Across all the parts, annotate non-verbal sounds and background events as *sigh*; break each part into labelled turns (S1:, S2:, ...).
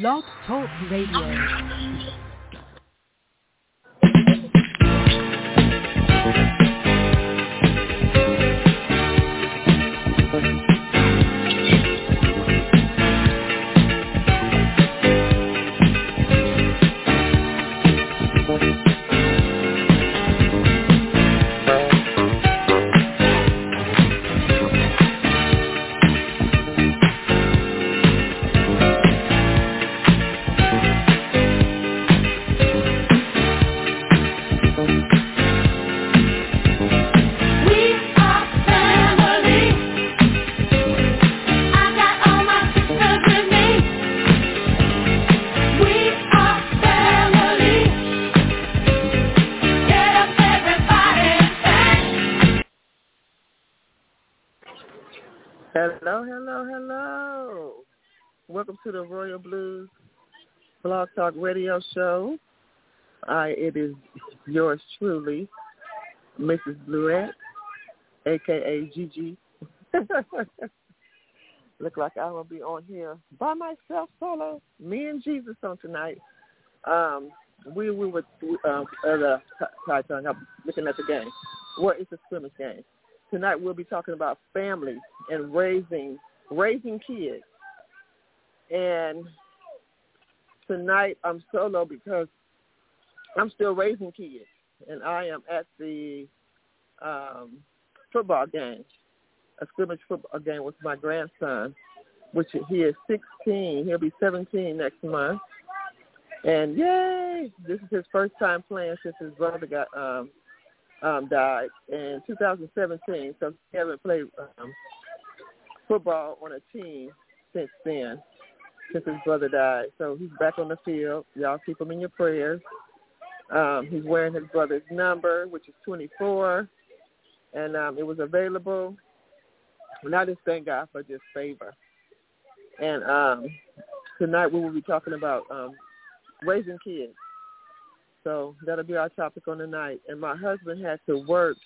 S1: Blog Talk Radio.
S2: To the Royal Blues Blog Talk Radio Show. I, it is yours truly, Mrs. Blueett, a.k.a. Gigi. *laughs* Look like I will be on here by myself solo, me and Jesus on tonight. Um, we we were um, uh, the title. I'm looking at the game. What is the scrimmage game? Tonight we'll be talking about family and raising raising kids. And tonight I'm solo because I'm still raising kids, and I am at the um, football game, a scrimmage football game with my grandson, which he is 16. He'll be 17 next month. And yay! This is his first time playing since his brother got um, um, died in 2017. So he hasn't played um, football on a team since then, since his brother died. So he's back on the field. Y'all keep him in your prayers. Um, he's wearing his brother's number, which is 24, and um, it was available. And I just thank God for this favor. And um, tonight we will be talking about um, raising kids. So that'll be our topic on the night. And my husband had to work.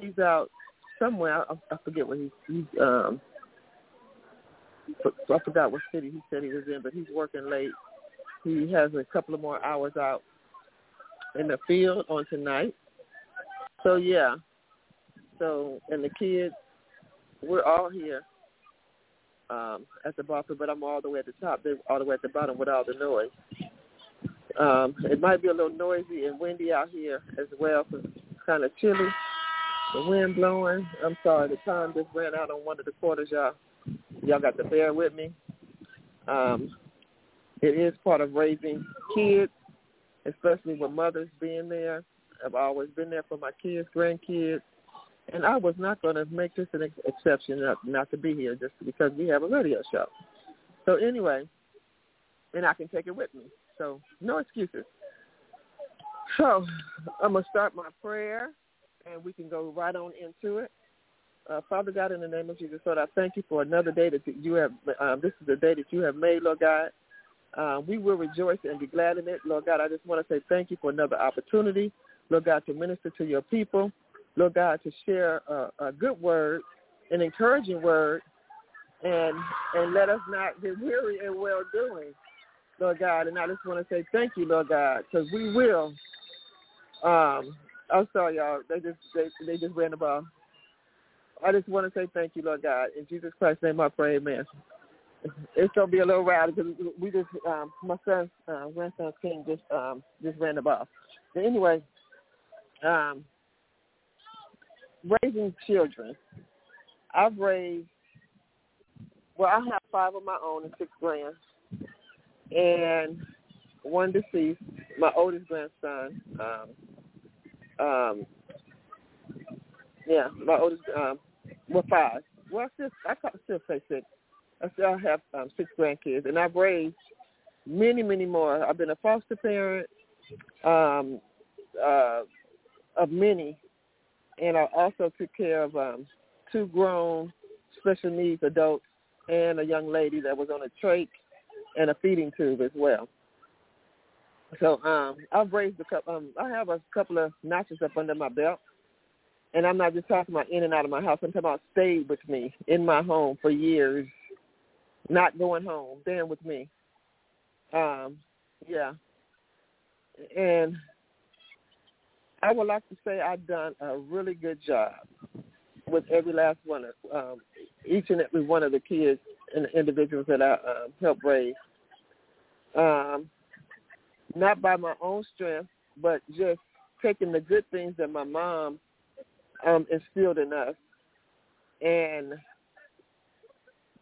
S2: He's out somewhere. I, I forget where he's. He's um. I forgot what city he said he was in, but he's working late. He has a couple of more hours out in the field on tonight. So yeah. So and the kids, we're all here um, at the bottom, but I'm all the way at the top. They're all the way at the bottom with all the noise. Um, it might be a little noisy and windy out here as well because it's kind of chilly. The wind blowing. I'm sorry, the time just ran out on one of the quarters, y'all. Y'all got to bear with me. Um, it is part of raising kids, especially with mothers being there. I've always been there for my kids, grandkids, and I was not going to make this an ex- exception not, not to be here just because we have a radio show. So anyway, and I can take it with me. So no excuses. So I'm going to start my prayer, and we can go right on into it. Uh, Father God, in the name of Jesus, Lord, I thank you for another day that you have. Um, this is the day that you have made, Lord God. Uh, we will rejoice and be glad in it, Lord God. I just want to say thank you for another opportunity, Lord God, to minister to your people, Lord God, to share a, a good word, an encouraging word, and and let us not get weary in well doing. Lord God. And I just want to say thank you, Lord God, because we will. Um, I'm sorry, y'all. They just they, they just ran the ball. I just want to say thank you, Lord God. In Jesus Christ's name, I pray, Amen. It's gonna be a little rowdy because we just um, my son's uh, grandson's king just um, just ran the ball. But anyway, um, raising children. I've raised. Well, I have five of my own and six grands and one deceased, my oldest grandson. Um, um, yeah, my oldest, um, well, five. Well, I still, I still say six. I still have um, six grandkids, and I've raised many, many more. I've been a foster parent um, uh, of many, and I also took care of um, two grown special needs adults and a young lady that was on a trach and a feeding tube as well. So um, I've raised a couple. Um, I have a couple of notches up under my belt, and I'm not just talking about in and out of my house. I'm talking about stayed with me in my home for years, not going home, staying with me. Um, yeah, and I would like to say I've done a really good job with every last one of um, each and every one of the kids and individuals that I um, help raise. Um, not by my own strength, but just taking the good things that my mom um, instilled in us and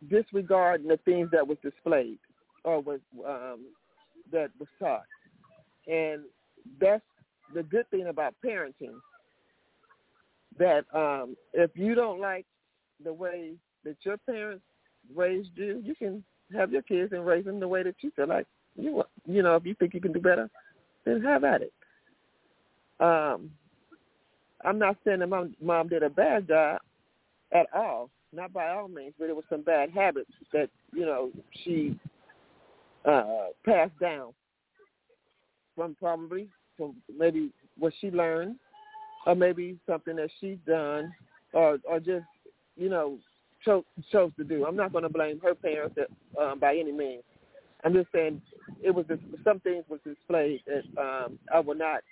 S2: disregarding the things that was displayed or was um, that was taught. And that's the good thing about parenting. That um, if you don't like the way that your parents raised you, you can have your kids and raise them the way that you feel like you you know if you think you can do better, then have at it. Um, I'm not saying that my mom did a bad job at all, not by all means, but it was some bad habits that you know she uh, passed down from probably from maybe what she learned, or maybe something that she's done, or or just you know chose chose to do. I'm not going to blame her parents um, by any means. I'm just saying it was just, some things was displayed that um, I will not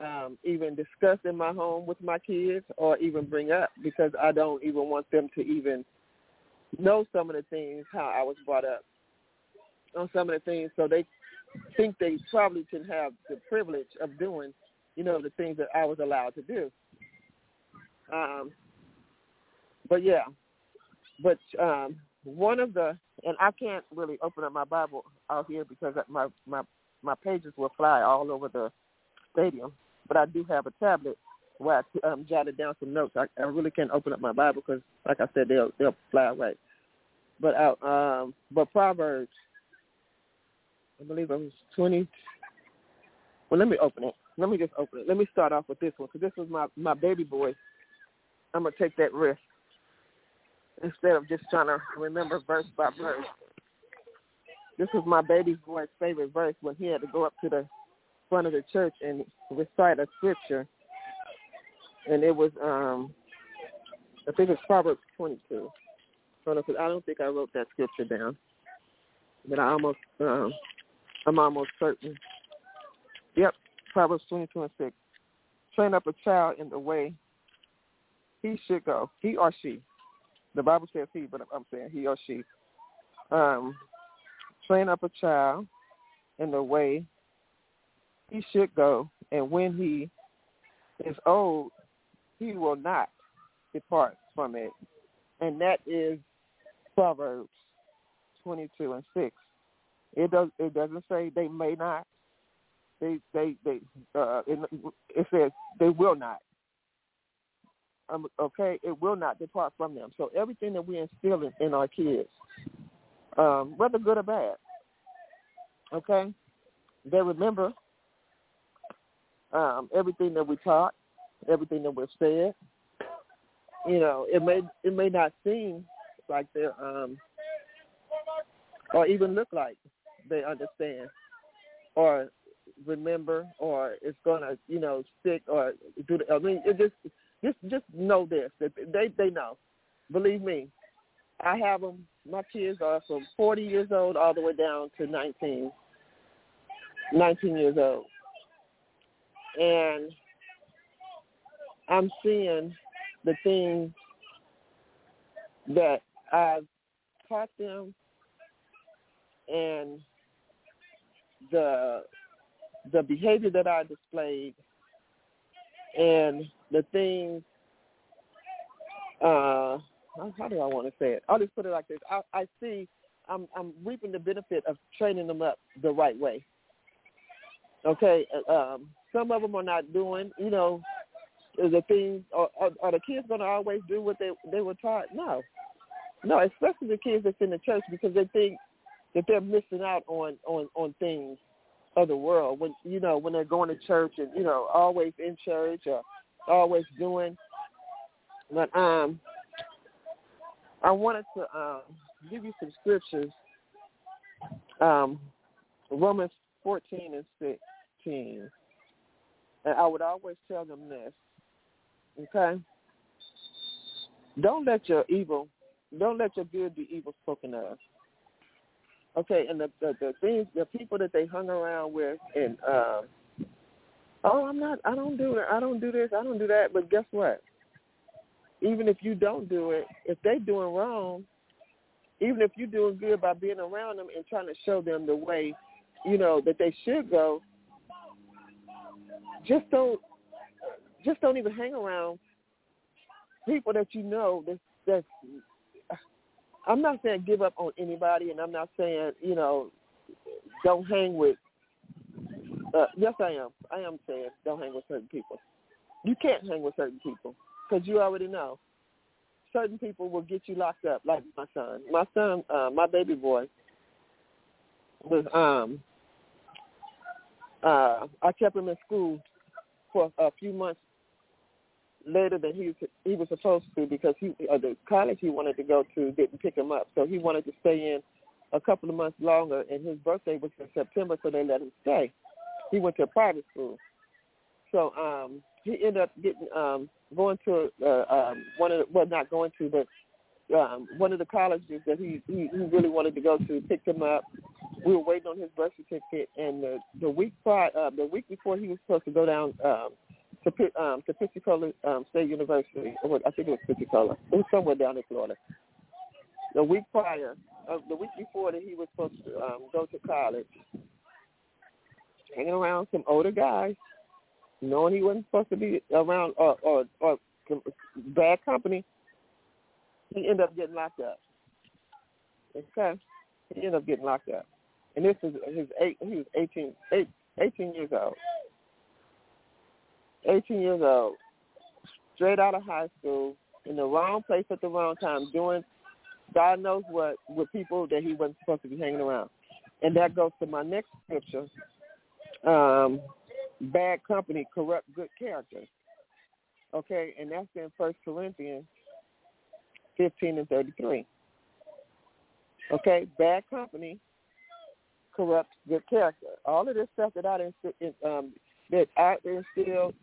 S2: um, even discuss in my home with my kids or even bring up because I don't even want them to even know some of the things how I was brought up on some of the things so they think they probably can have the privilege of doing, you know, the things that I was allowed to do. Um, but yeah, but um, one of the and I can't really open up my Bible out here because my my my pages will fly all over the stadium. But I do have a tablet where I um, jotted down some notes. I, I really can't open up my Bible because, like I said, they'll they'll fly away. But I, um, but Proverbs, I believe it was twenty. Well, let me open it. Let me just open it. Let me start off with this one because this was my my baby boy. I'm gonna take that risk instead of just trying to remember verse by verse. This was my baby boy's favorite verse when he had to go up to the front of the church and recite a scripture. And it was, um, I think it's Proverbs 22. I don't think I wrote that scripture down, but I almost, um, I'm almost certain. Yep, Proverbs 22 and 6. Train up a child in the way he should go, he or she. The Bible says he, but I'm saying he or she. Um, train up a child in the way he should go, and when he is old, he will not depart from it. And that is Proverbs 22 and 6. It does. It doesn't say they may not. They they they. Uh, it, it says they will not um, okay, it will not depart from them. So everything that we instill in, in our kids, um, whether good or bad, okay, they remember um, everything that we taught, everything that was said. You know, it may it may not seem like they're um, or even look like they understand or remember or it's gonna you know stick or do the, I mean it just just just know this that they they know. Believe me, I have them. My kids are from 40 years old all the way down to 19, 19 years old, and I'm seeing the things that I've taught them and the the behavior that I displayed and the things uh how do I want to say it? I'll just put it like this. I, I see I'm I'm reaping the benefit of training them up the right way. Okay, uh, um, some of them are not doing, you know, the things. Are, are, are the kids going to always do what they they were taught? No, no, especially the kids that's in the church because they think that they're missing out on on on things of the world when you know when they're going to church and you know always in church or always doing. But um, I wanted to um, give you some scriptures. Um, Romans 14 and 16. And I would always tell them this, okay? Don't let your evil, don't let your good be evil spoken of. Okay, and the the, the things, the people that they hung around with, and um, oh, I'm not, I don't do it, I don't do this, I don't do that. But guess what? Even if you don't do it, if they doing wrong, even if you're doing good by being around them and trying to show them the way, you know, that they should go, just don't, just don't even hang around people that you know that that's I'm not saying give up on anybody, and I'm not saying you know don't hang with. Uh, yes, I am. I am saying don't hang with certain people. You can't hang with certain people because you already know certain people will get you locked up. Like my son, my son, uh, my baby boy was um uh I kept him in school for a few months later than he was, he was supposed to because he uh, the college he wanted to go to didn't pick him up, so he wanted to stay in a couple of months longer. And his birthday was in September, so they let him stay. He went to a private school, so um, he ended up getting um, going to uh, um, one of the, well not going to, but um, one of the colleges that he, he he really wanted to go to picked him up. We were waiting on his birth certificate, and the the week prior, uh, the week before he was supposed to go down um, to um, to Pensacola um, State University. Or I think it was Pensacola. It was somewhere down in Florida. The week prior, uh, the week before that he was supposed to um, go to college, hanging around some older guys, knowing he wasn't supposed to be around or or, or bad company. He ended up getting locked up. Okay, he ended up getting locked up, and this is his eight. He was 18, eight, 18 years old. 18 years old, straight out of high school, in the wrong place at the wrong time, doing God knows what with people that he wasn't supposed to be hanging around. And that goes to my next scripture. Um, bad company corrupt good character. Okay, and that's in First Corinthians fifteen and thirty three. Okay, bad company corrupts good character. All of this stuff that I um, that I instilled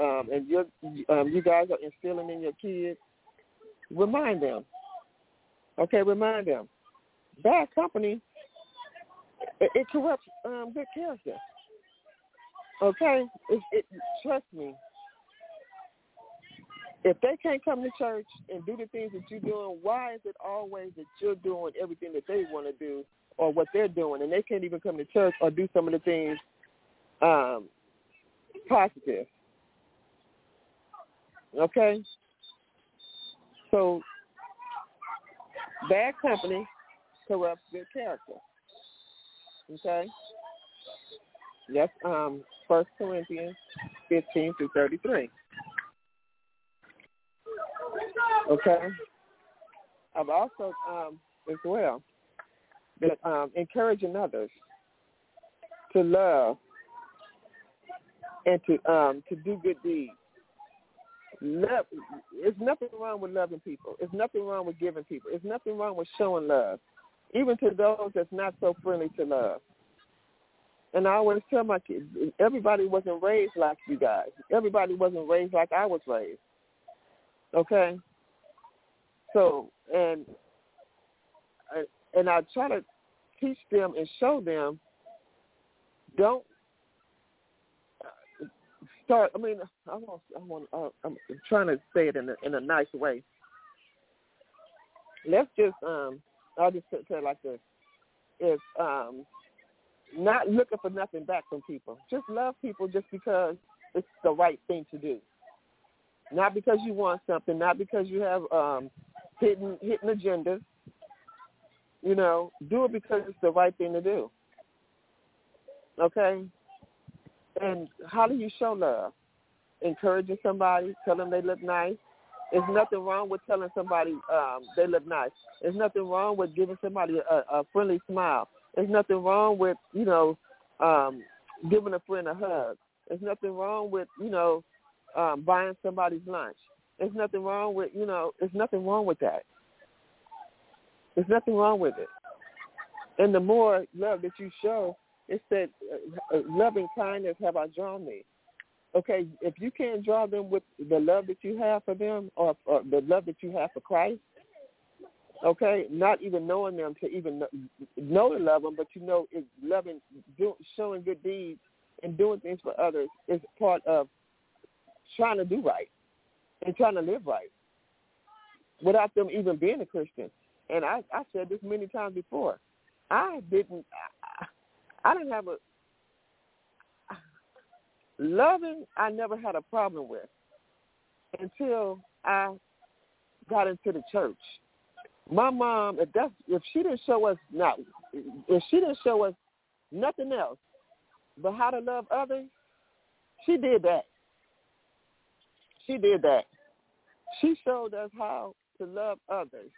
S2: um, and you um, you guys are instilling in your kids, remind them. Okay, remind them. Bad company, it, it corrupts um, good character. Okay, it, it, trust me. If they can't come to church and do the things that you're doing, why is it always that you're doing everything that they want to do or what they're doing, and they can't even come to church or do some of the things um, positive? Okay? So bad company corrupts good character. Okay? That's um First Corinthians fifteen through thirty three. Okay. I've also um as well been um encouraging others to love and to um to do good deeds love, there's nothing wrong with loving people. There's nothing wrong with giving people. There's nothing wrong with showing love, even to those that's not so friendly to love. And I always tell my kids, everybody wasn't raised like you guys. Everybody wasn't raised like I was raised. Okay. So and and I try to teach them and show them, don't start. I mean, I want, I want, uh, I'm trying to say it in a, in a nice way. Let's just, um, I'll just say it like this: is um, not looking for nothing back from people. Just love people just because it's the right thing to do. Not because you want something, not because you have um, hidden hidden agendas. You know, do it because it's the right thing to do. Okay, and how do you show love? Encouraging somebody, telling them they look nice. There's nothing wrong with telling somebody um, they look nice. There's nothing wrong with giving somebody a, a friendly smile. There's nothing wrong with you know um, giving a friend a hug. There's nothing wrong with you know um, buying somebody's lunch. There's nothing wrong with you know. There's nothing wrong with that. There's nothing wrong with it. And the more love that you show, it said, loving kindness have I drawn thee. Okay, if you can't draw them with the love that you have for them or, or the love that you have for Christ, Okay, not even knowing them to even know, know to love them, but you know, is loving, do, showing good deeds, and doing things for others is part of trying to do right and trying to live right without them even being a Christian. And I, I said this many times before. I didn't. I, I didn't have a loving. I never had a problem with until I got into the church. My mom, if that, if she didn't show us not, if she didn't show us nothing else but how to love others, she did that. She did that. She showed us how to love others.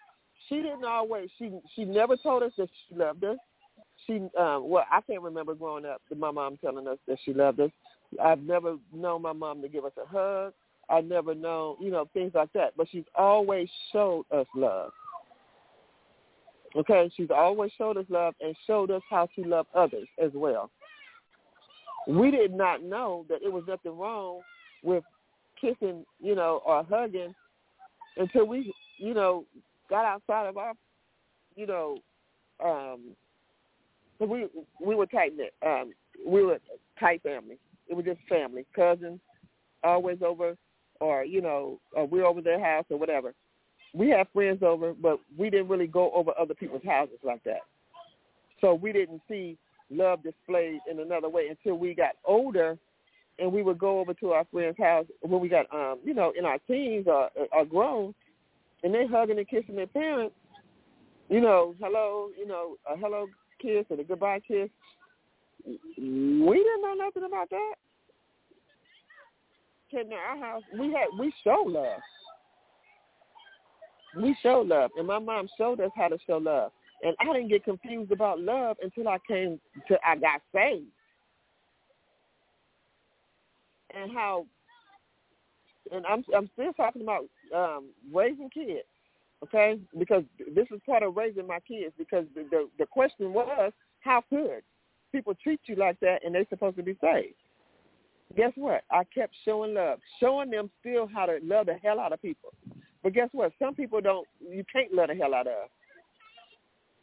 S2: She didn't always. She she never told us that she loved us. She um, well, I can't remember growing up my mom telling us that she loved us. I've never known my mom to give us a hug. I never known, you know, things like that. But she's always showed us love. Okay, she's always showed us love and showed us how to love others as well. We did not know that it was nothing wrong with kissing, you know, or hugging until we, you know, got outside of our, you know, um, we we were tight knit. Um, we were a tight family. It was just family, cousins, always over, or you know, or we're over their house or whatever. We had friends over, but we didn't really go over other people's houses like that. So we didn't see love displayed in another way until we got older and we would go over to our friend's house when we got um you know in our teens or or grown and they hugging and kissing their parents you know hello you know a hello kiss and a goodbye kiss. We didn't know nothing about that. In our house we had we show love. We show love and my mom showed us how to show love. And i didn't get confused about love until i came to i got saved. And how and I'm I'm still talking about um raising kids, okay? Because this is part of raising my kids because the the, the question was how could people treat you like that and they're supposed to be saved? Guess what? I kept showing love, showing them still how to love the hell out of people. But guess what? Some people don't. You can't love the hell out of.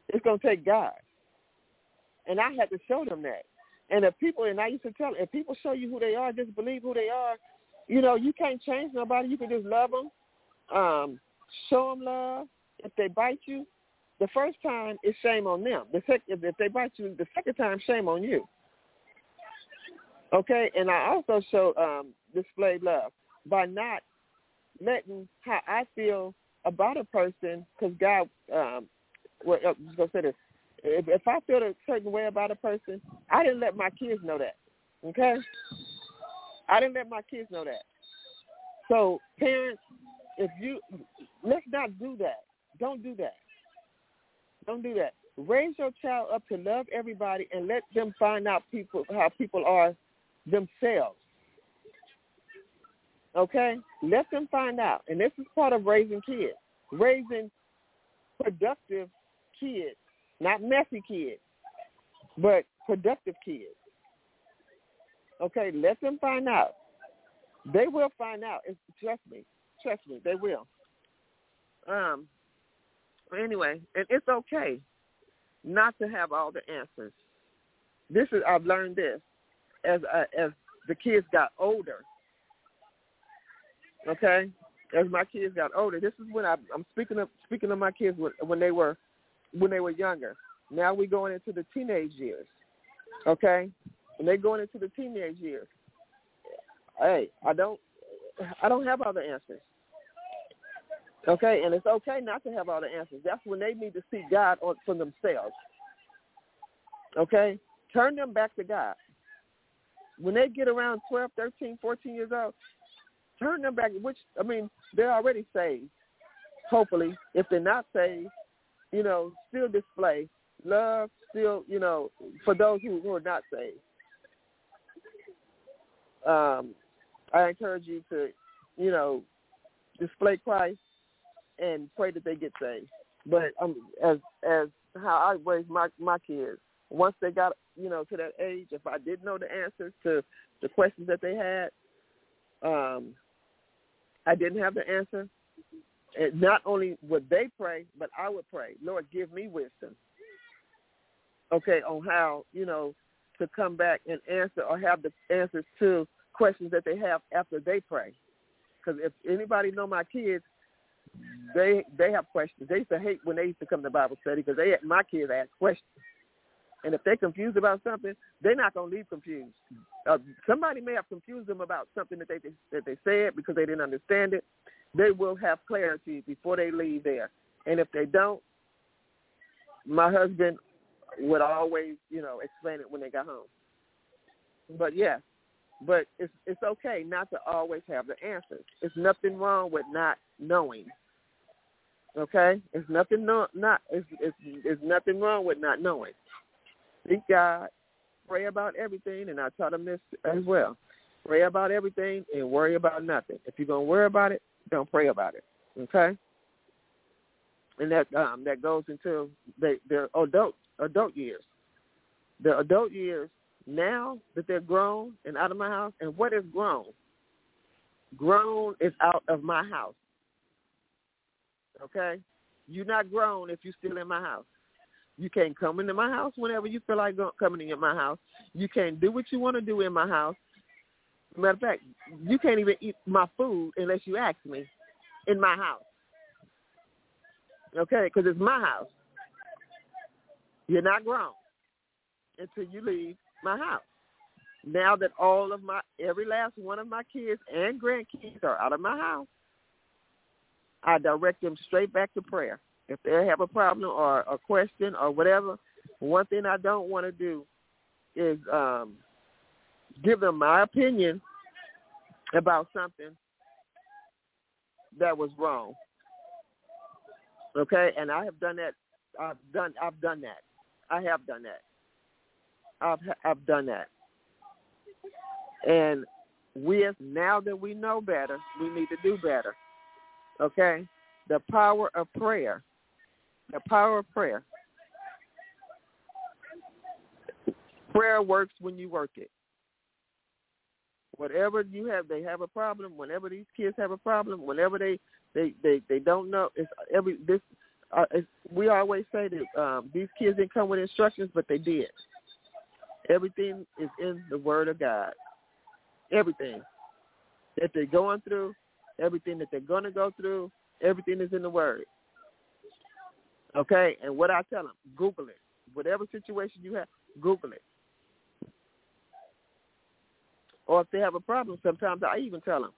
S2: It's gonna take God, and I had to show them that. And if people, and I used to tell, if people show you who they are, just believe who they are. You know, you can't change nobody. You can just love them, um, show them love. If they bite you, the first time it's shame on them. The sec- if, they bite you, the second time shame on you. Okay, and I also show um, displayed love by not letting how I feel about a person, because God, um, well, I was gonna say this if, if I feel a certain way about a person, I didn't let my kids know that. Okay? I didn't let my kids know that. So parents, if you let's not do that. Don't do that. Don't do that. Raise your child up to love everybody and let them find out people how people are themselves. Okay? Let them find out. And this is part of raising kids. Raising productive kids not messy kids, but productive kids. Okay, let them find out. They will find out. It's, trust me. Trust me, they will. Um. Anyway, and it's okay not to have all the answers. This is I've learned this as uh, as the kids got older. Okay, as my kids got older, this is when I, I'm speaking of speaking of my kids when, when they were when they were younger. Now we're going into the teenage years. Okay? And they're going into the teenage years. Hey, I don't I don't have all the answers. Okay, and it's okay not to have all the answers. That's when they need to seek God on, for themselves. Okay? Turn them back to God. When they get around 12, 13, 14 years old, turn them back, which, I mean, they're already saved, hopefully. If they're not saved, you know, still display love, still, you know, for those who, who are not saved. Um, I encourage you to, you know, display Christ and pray that they get saved. But um, as as how I raised my my kids, once they got you know to that age, if I didn't know the answers to the questions that they had, um, I didn't have the answer. And not only would they pray, but I would pray, Lord, give me wisdom. Okay, on how you know to come back and answer or have the answers to questions that they have after they pray. Because if anybody know my kids, they they have questions. They used to hate when they used to come to Bible study because they my kids ask questions. And if they're confused about something, they're not gonna leave confused. Uh, somebody may have confused them about something that they that they said because they didn't understand it. They will have clarity before they leave there. And if they don't, my husband would always, you know, explain it when they got home. But yeah, but it's it's okay not to always have the answers. It's nothing wrong with not knowing. Okay, it's nothing no, not it's, it's it's nothing wrong with not knowing. Seek God, pray about everything, and I taught them this as well. Pray about everything and worry about nothing. If you're gonna worry about it, don't pray about it. Okay, and that um, that goes into they, their adult adult years. The adult years now that they're grown and out of my house, and what is grown? Grown is out of my house. Okay? You're not grown if you're still in my house. You can't come into my house whenever you feel like coming in my house. You can't do what you want to do in my house. Matter of fact, you can't even eat my food unless you ask me in my house. Okay? Because it's my house. You're not grown until you leave my house. Now that all of my, every last one of my kids and grandkids are out of my house, I direct them straight back to prayer. If they have a problem or a question or whatever, one thing I don't want to do is um, give them my opinion about something that was wrong. Okay, and I have done that. I've done. I've done that. I have done that. I've I've done that. And we now that we know better, we need to do better. Okay? The power of prayer. The power of prayer. Prayer works when you work it. Whatever you have, they have a problem. Whenever these kids have a problem, whenever they they they, they don't know, it's every this. Uh, we always say that um, these kids didn't come with instructions, but they did. Everything is in the Word of God. Everything that they're going through, everything that they're going to go through, everything is in the Word. Okay? And what I tell them, Google it. Whatever situation you have, Google it. Or if they have a problem, sometimes I even tell them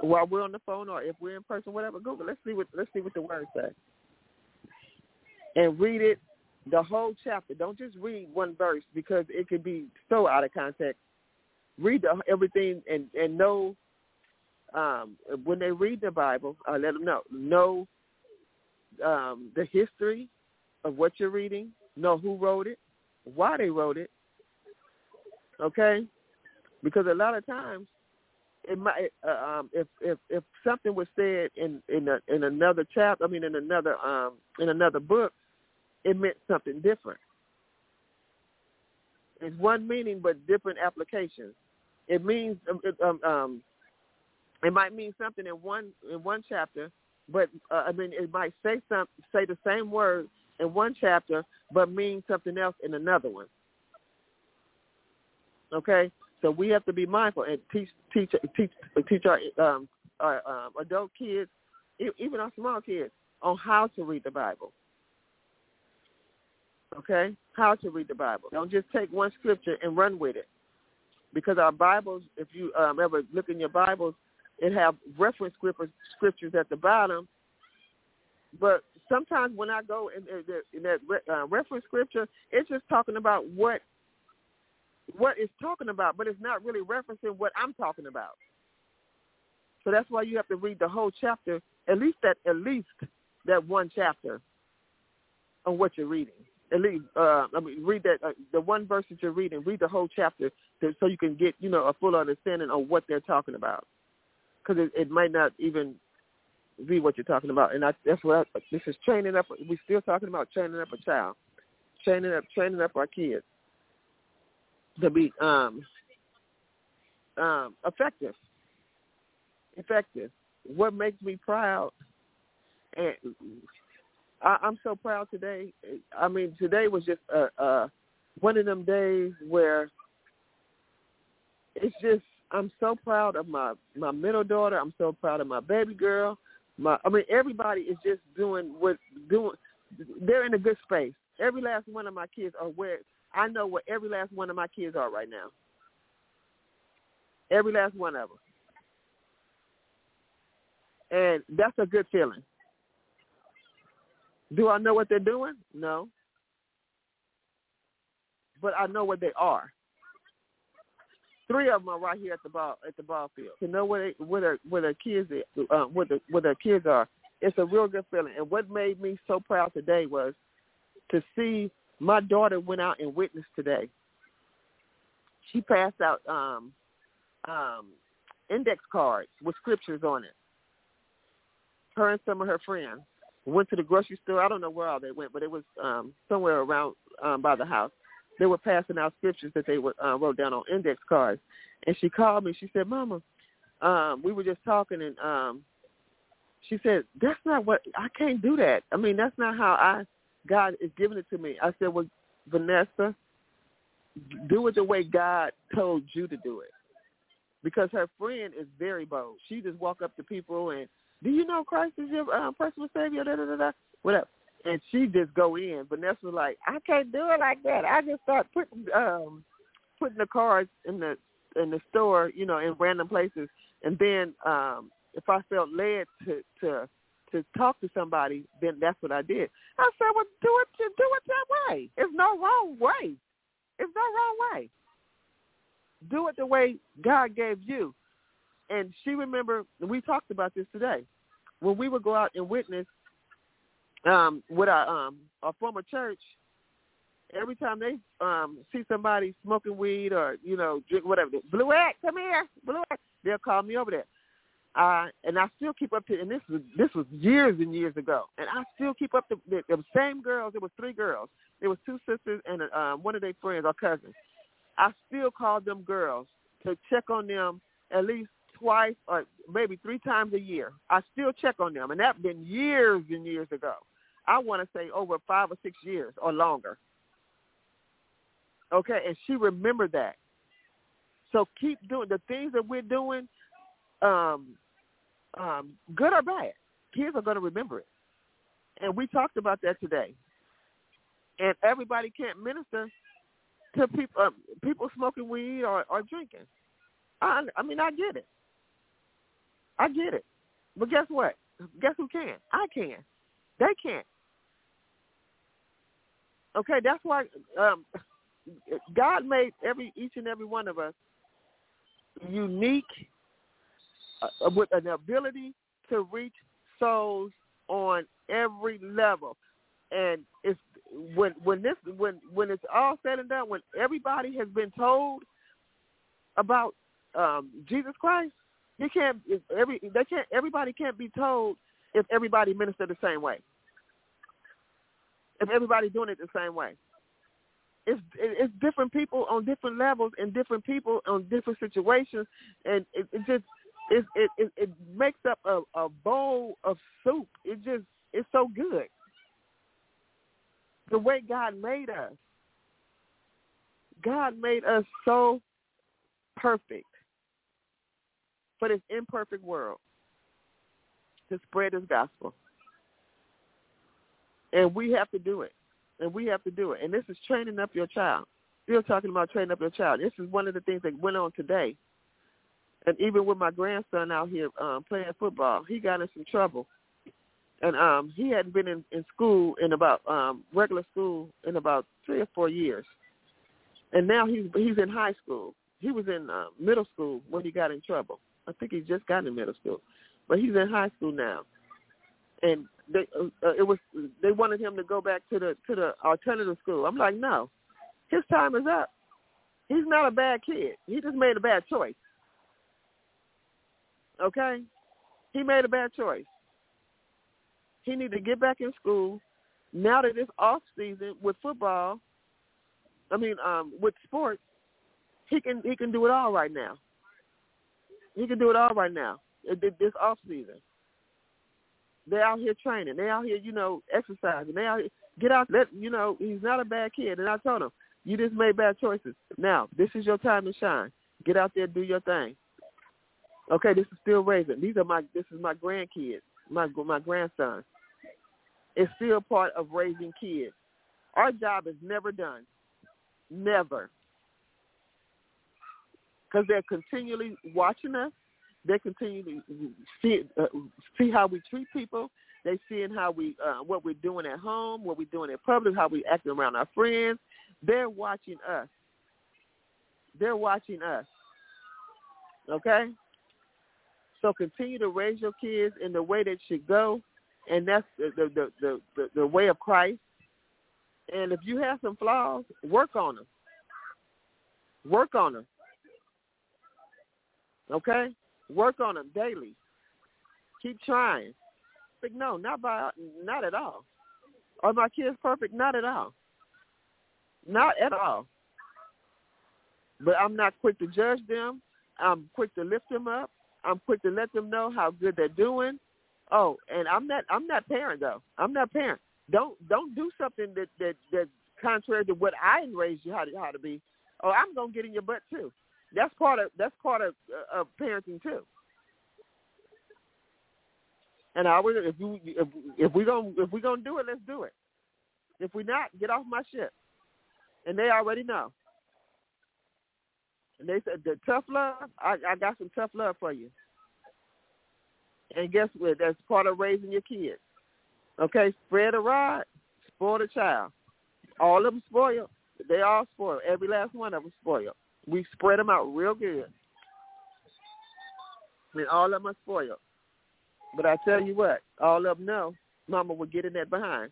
S2: while we're on the phone or if we're in person, whatever. Google. Let's see what let's see what the word says, and read it the whole chapter. Don't just read one verse because it could be so out of context. Read the, everything and and know um, when they read the Bible. Uh, let them know know um, the history of what you're reading. Know who wrote it, why they wrote it. Okay, because a lot of times it might uh, um, if if if something was said in in a, in another chapter, I mean in another um in another book, it meant something different. It's one meaning but different applications. It means um, um, um, it might mean something in one in one chapter, but uh, I mean it might say some say the same word in one chapter, but mean something else in another one. Okay, so we have to be mindful and teach teach teach teach our um, our um, adult kids, even our small kids, on how to read the Bible okay? How to read the Bible. Don't just take one scripture and run with it. Because our Bibles, if you um, ever look in your Bibles, it have reference scriptures at the bottom. But sometimes when I go in, in that uh, reference scripture, it's just talking about what what it's talking about, but it's not really referencing what I'm talking about. So that's why you have to read the whole chapter, at least that at least that one chapter on what you're reading at least uh, I mean, read that uh, the one verse that you're reading. Read the whole chapter to, so you can get you know a full understanding of what they're talking about, because it, it might not even be what you're talking about. And I, that's what I, this is training up. We're still talking about training up a child, training up training up our kids to be um, um, effective. Effective. What makes me proud and I, I'm so proud today. I mean, today was just a, a one of them days where it's just I'm so proud of my my middle daughter. I'm so proud of my baby girl. My I mean, everybody is just doing what doing. They're in a good space. Every last one of my kids are where I know where every last one of my kids are right now. Every last one of them. And that's a good feeling. Do I know what they're doing? No. But I know what they are. Three of them are right here at the ball at the ball field. To know where they, where their where their kids uh, where the where their kids are, it's a real good feeling. And what made me so proud today was to see my daughter went out and witnessed today. She passed out um, um, index cards with scriptures on it. Her and some of her friends went to the grocery store. I don't know where all they went, but it was um, somewhere around um, by the house. They were passing out scriptures that they were, uh, wrote down on index cards. And she called me. She said, "Mama, um, we were just talking, and um, she said, "That's not what I can't do that. I mean, that's not how I God is giving it to me." I said, "Well, Vanessa, do it the way God told you to do it." Because her friend is very bold. She just walk up to people and do you know Christ is your uh, personal savior? Da, da, da, da, whatever. And she just go in. Vanessa was like, I can't do it like that. I just start putting um putting the cards in the in the store, you know, in random places. And then um if I felt led to to to talk to somebody, then that's what I did. I said, well, do it do it that way. It's no wrong way. It's no wrong way. Do it the way God gave you and she remember we talked about this today when we would go out and witness um with our um our former church every time they um see somebody smoking weed or you know drink whatever Blueett come here Blueett they'll call me over there. Uh and I still keep up to and this was this was years and years ago and I still keep up to the, the same girls it was three girls there was two sisters and um one of their friends or cousins I still call them girls to check on them at least twice or maybe three times a year. I still check on them, and that's been years and years ago. I want to say over five or six years or longer. Okay, and she remembered that. So keep doing the things that we're doing, um, um, good or bad. Kids are going to remember it, and we talked about that today. And everybody can't minister to people uh, people smoking weed or, or drinking. I, I mean, I get it. I get it. But guess what? Guess who can? I can. They can't. Okay, that's why um, God made every each and every one of us unique uh, with an ability to reach souls on every level. And it's when when this when when it's all said and done, when everybody has been told about um, Jesus Christ, you can't every they can't everybody can't be told if everybody minister the same way. If everybody doing it the same way. It's it's different people on different levels and different people on different situations, and it, it just it, it it it makes up a, a bowl of soup. It just it's so good. The way God made us, God made us so perfect for this imperfect world to spread his gospel. And we have to do it. And we have to do it. And this is training up your child. Still talking about training up your child. This is one of the things that went on today. And even with my grandson out here um, playing football, he got in some trouble. And um, he hadn't been in, in school in about um, regular school in about three or four years. And now he's he's in high school. He was in uh, middle school when he got in trouble I think he just got in middle school, but he's in high school now. And they uh, uh, it was they wanted him to go back to the to the alternative school. I'm like, no, his time is up. He's not a bad kid. He just made a bad choice. Okay, he made a bad choice. He need to get back in school now that it's off season with football. I mean, um, with sports, he can he can do it all right now. He can do it all right now. Uh, this off season. they're out here training. They're out here, you know, exercising. They out here, get out. Let you know he's not a bad kid. And I told him, you just made bad choices. Now this is your time to shine. Get out there, do your thing. Okay, this is still raising. These are my. This is my grandkids. My my grandson. It's still part of raising kids. Our job is never done. Never. Because they're continually watching us they continue to see uh, see how we treat people. They seeing how we uh, what we're doing at home, what we're doing in public, how we acting around our friends. They're watching us. They're watching us. Okay. So continue to raise your kids in the way that should go, and that's the the the the, the, the way of Christ. And if you have some flaws, work on them. Work on them. Okay? Work on them daily. Keep trying. But no, not by not at all. Are my kids perfect? Not at all. Not at all. But I'm not quick to judge them. I'm quick to lift them up. I'm quick to let them know how good they're doing. Oh, and I'm not I'm not parent though. I'm not parent. Don't don't do something that that that's contrary to what I raised you how to how to be. Oh, I'm gonna get in your butt too. That's part of that's part of uh, of parenting too. And I would if you if if we gonna if we gonna do it, let's do it. If we not, get off my ship. And they already know. And they said the tough love. I, I got some tough love for you. And guess what? That's part of raising your kids. Okay, spread a rod, spoil the child. All of them spoiled. They all spoiled. Every last one of them spoiled. We spread them out real good. And all of them are spoiled. But I tell you what, all of them know Mama will get in that behind.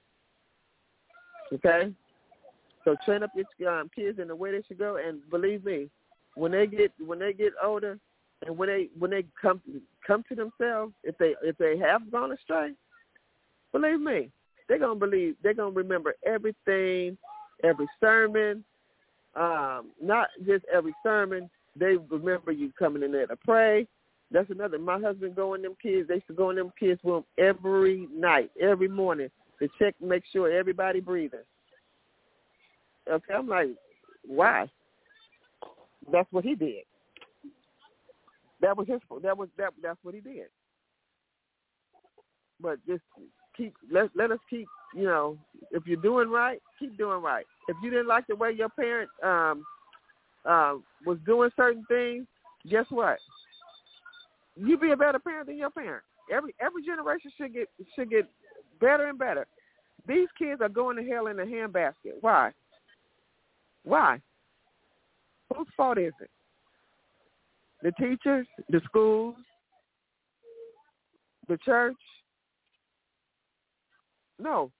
S2: Okay? So train up your um, kids in the way they should go, and believe me, when they get when they get older, and when they when they come come to themselves, if they if they have gone astray, believe me, they're gonna believe they're gonna remember everything, every sermon, um, not just every sermon. They remember you coming in there to pray. That's another. My husband going them kids. They used to go in them kids' room every night, every morning to check, make sure everybody breathing. Okay, I'm like, why? That's what he did. That was his. That was that. That's what he did. But just keep let let us keep you know if you're doing right, keep doing right. If you didn't like the way your parent um, uh, was doing certain things, guess what? You be a better parent than your parent. Every every generation should get should get better and better. These kids are going to hell in a handbasket. Why? Why? Whose fault is it? The teachers, the schools, the church, no.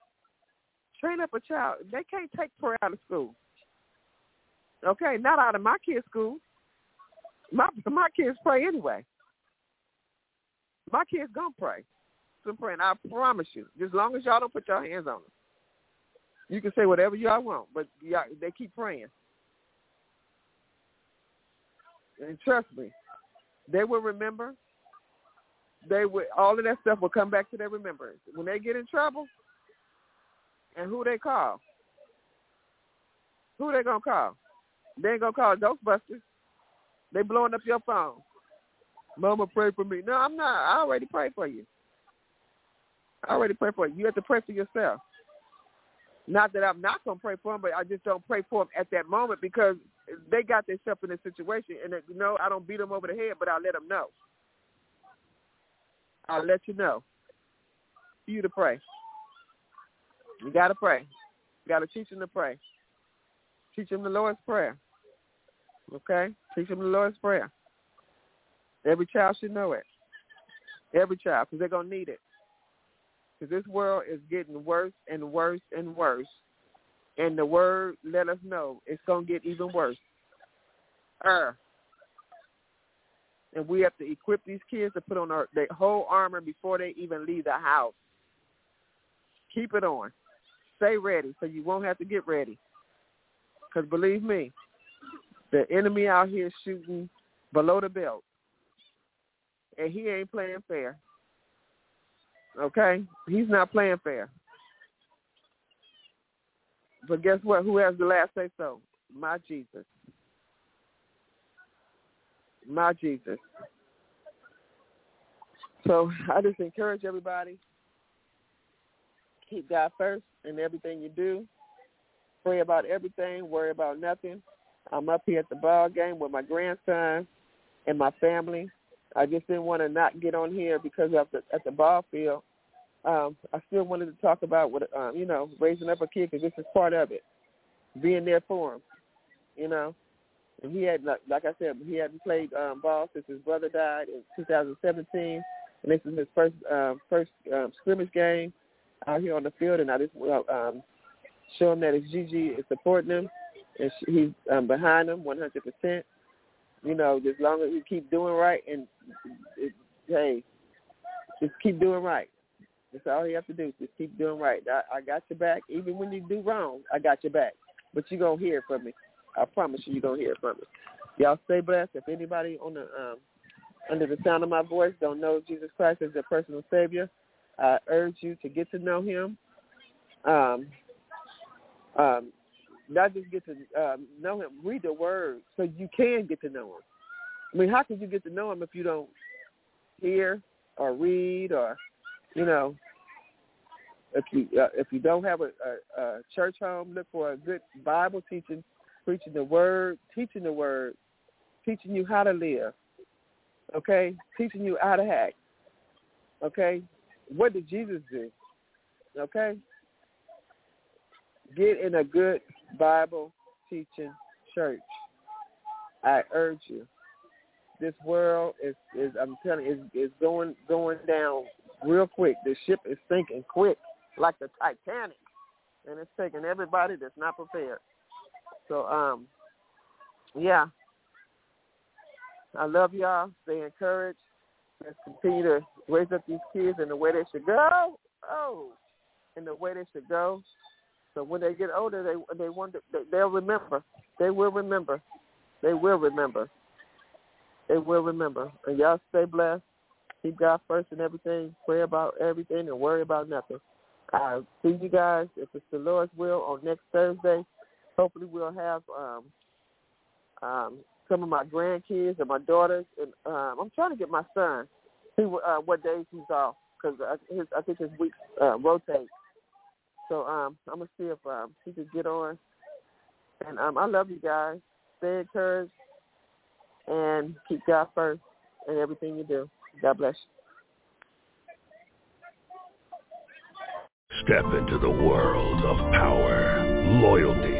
S2: Train up a child. They can't take prayer out of school. Okay, not out of my kids' school. My my kids pray anyway. My kids gonna pray. Some praying. I promise you. As long as y'all don't put your hands on them, you can say whatever y'all want, but y'all, they keep praying. And trust me, they will remember. They will. All of that stuff will come back to their remembrance. When they get in trouble, and who they call? Who they gonna call? They ain't gonna call Ghostbusters. They blowing up your phone. Mama, pray for me. No, I'm not. I already prayed for you. I already prayed for you. You have to pray for yourself. Not that I'm not gonna pray for them, but I just don't pray for them at that moment because they got themselves in a situation, and uh, you know I don't beat them over the head, but I let them know. I'll let you know. You to pray. You got to pray. You got to teach them to pray. Teach them the Lord's Prayer. Okay? Teach them the Lord's Prayer. Every child should know it. Every child, because they're to need it. Because this world is getting worse and worse and worse. And the word let us know it's to get even worse. Er. And we have to equip these kids to put on our, their whole armor before they even leave the house. Keep it on stay ready so you won't have to get ready. Because believe me, the enemy out here shooting below the belt, and he ain't playing fair. Okay? He's not playing fair. But guess what? Who has the last say so? My Jesus. My Jesus. So I just encourage everybody keep God first in everything you do. Pray about everything, worry about nothing. I'm up here at the ball game with my grandson and my family. I just didn't want to not get on here because of the, at the ball field. Um, I still wanted to talk about what um, you know, raising up a kid because this is part of it, being there for him. You know, and he had like, I said, he hadn't played um, ball since his brother died in 2017, and this is his first uh, first um, scrimmage game out here on the field. And I just um, show him that his Gigi is supporting him, and he's um, behind him 100 percent you know, as long as you keep doing right and it, hey, just keep doing right. That's all you have to do. Just keep doing right. I, I got your back. Even when you do wrong, I got your back. But you're going to hear from me. I promise you, you're going to hear from me. Y'all stay blessed. If anybody on the um, under the sound of my voice don't know Jesus Christ as their personal Savior, I urge you to get to know him. Um, um, not just get to um, know him, read the word so you can get to know him. I mean, how can you get to know him if you don't hear or read or, you know, if you uh, if you don't have a, a, a church home, look for a good Bible teaching, preaching the word, teaching the word, teaching you how to live. Okay, teaching you how to act. Okay, what did Jesus do? Okay, get in a good Bible teaching church. I urge you. This world is, is I'm telling you, is, is going going down real quick. The ship is sinking quick, like the Titanic, and it's taking everybody that's not prepared. So, um, yeah, I love y'all. Stay encouraged. Let's continue to raise up these kids in the way they should go. Oh, in the way they should go. So when they get older, they they wonder they'll remember. They will remember. They will remember. They will remember. And y'all stay blessed. Keep God first in everything. Pray about everything and worry about nothing. I'll see you guys if it's the Lord's will on next Thursday. Hopefully we'll have um, um, some of my grandkids and my daughters. And um, I'm trying to get my son see what, uh, what days he's off because I, I think his weeks uh. So um, I'm gonna see if um, he could get on. And um, I love you guys. Stay encouraged and keep God first in everything you do. God bless
S3: you. Step into the world of power, loyalty,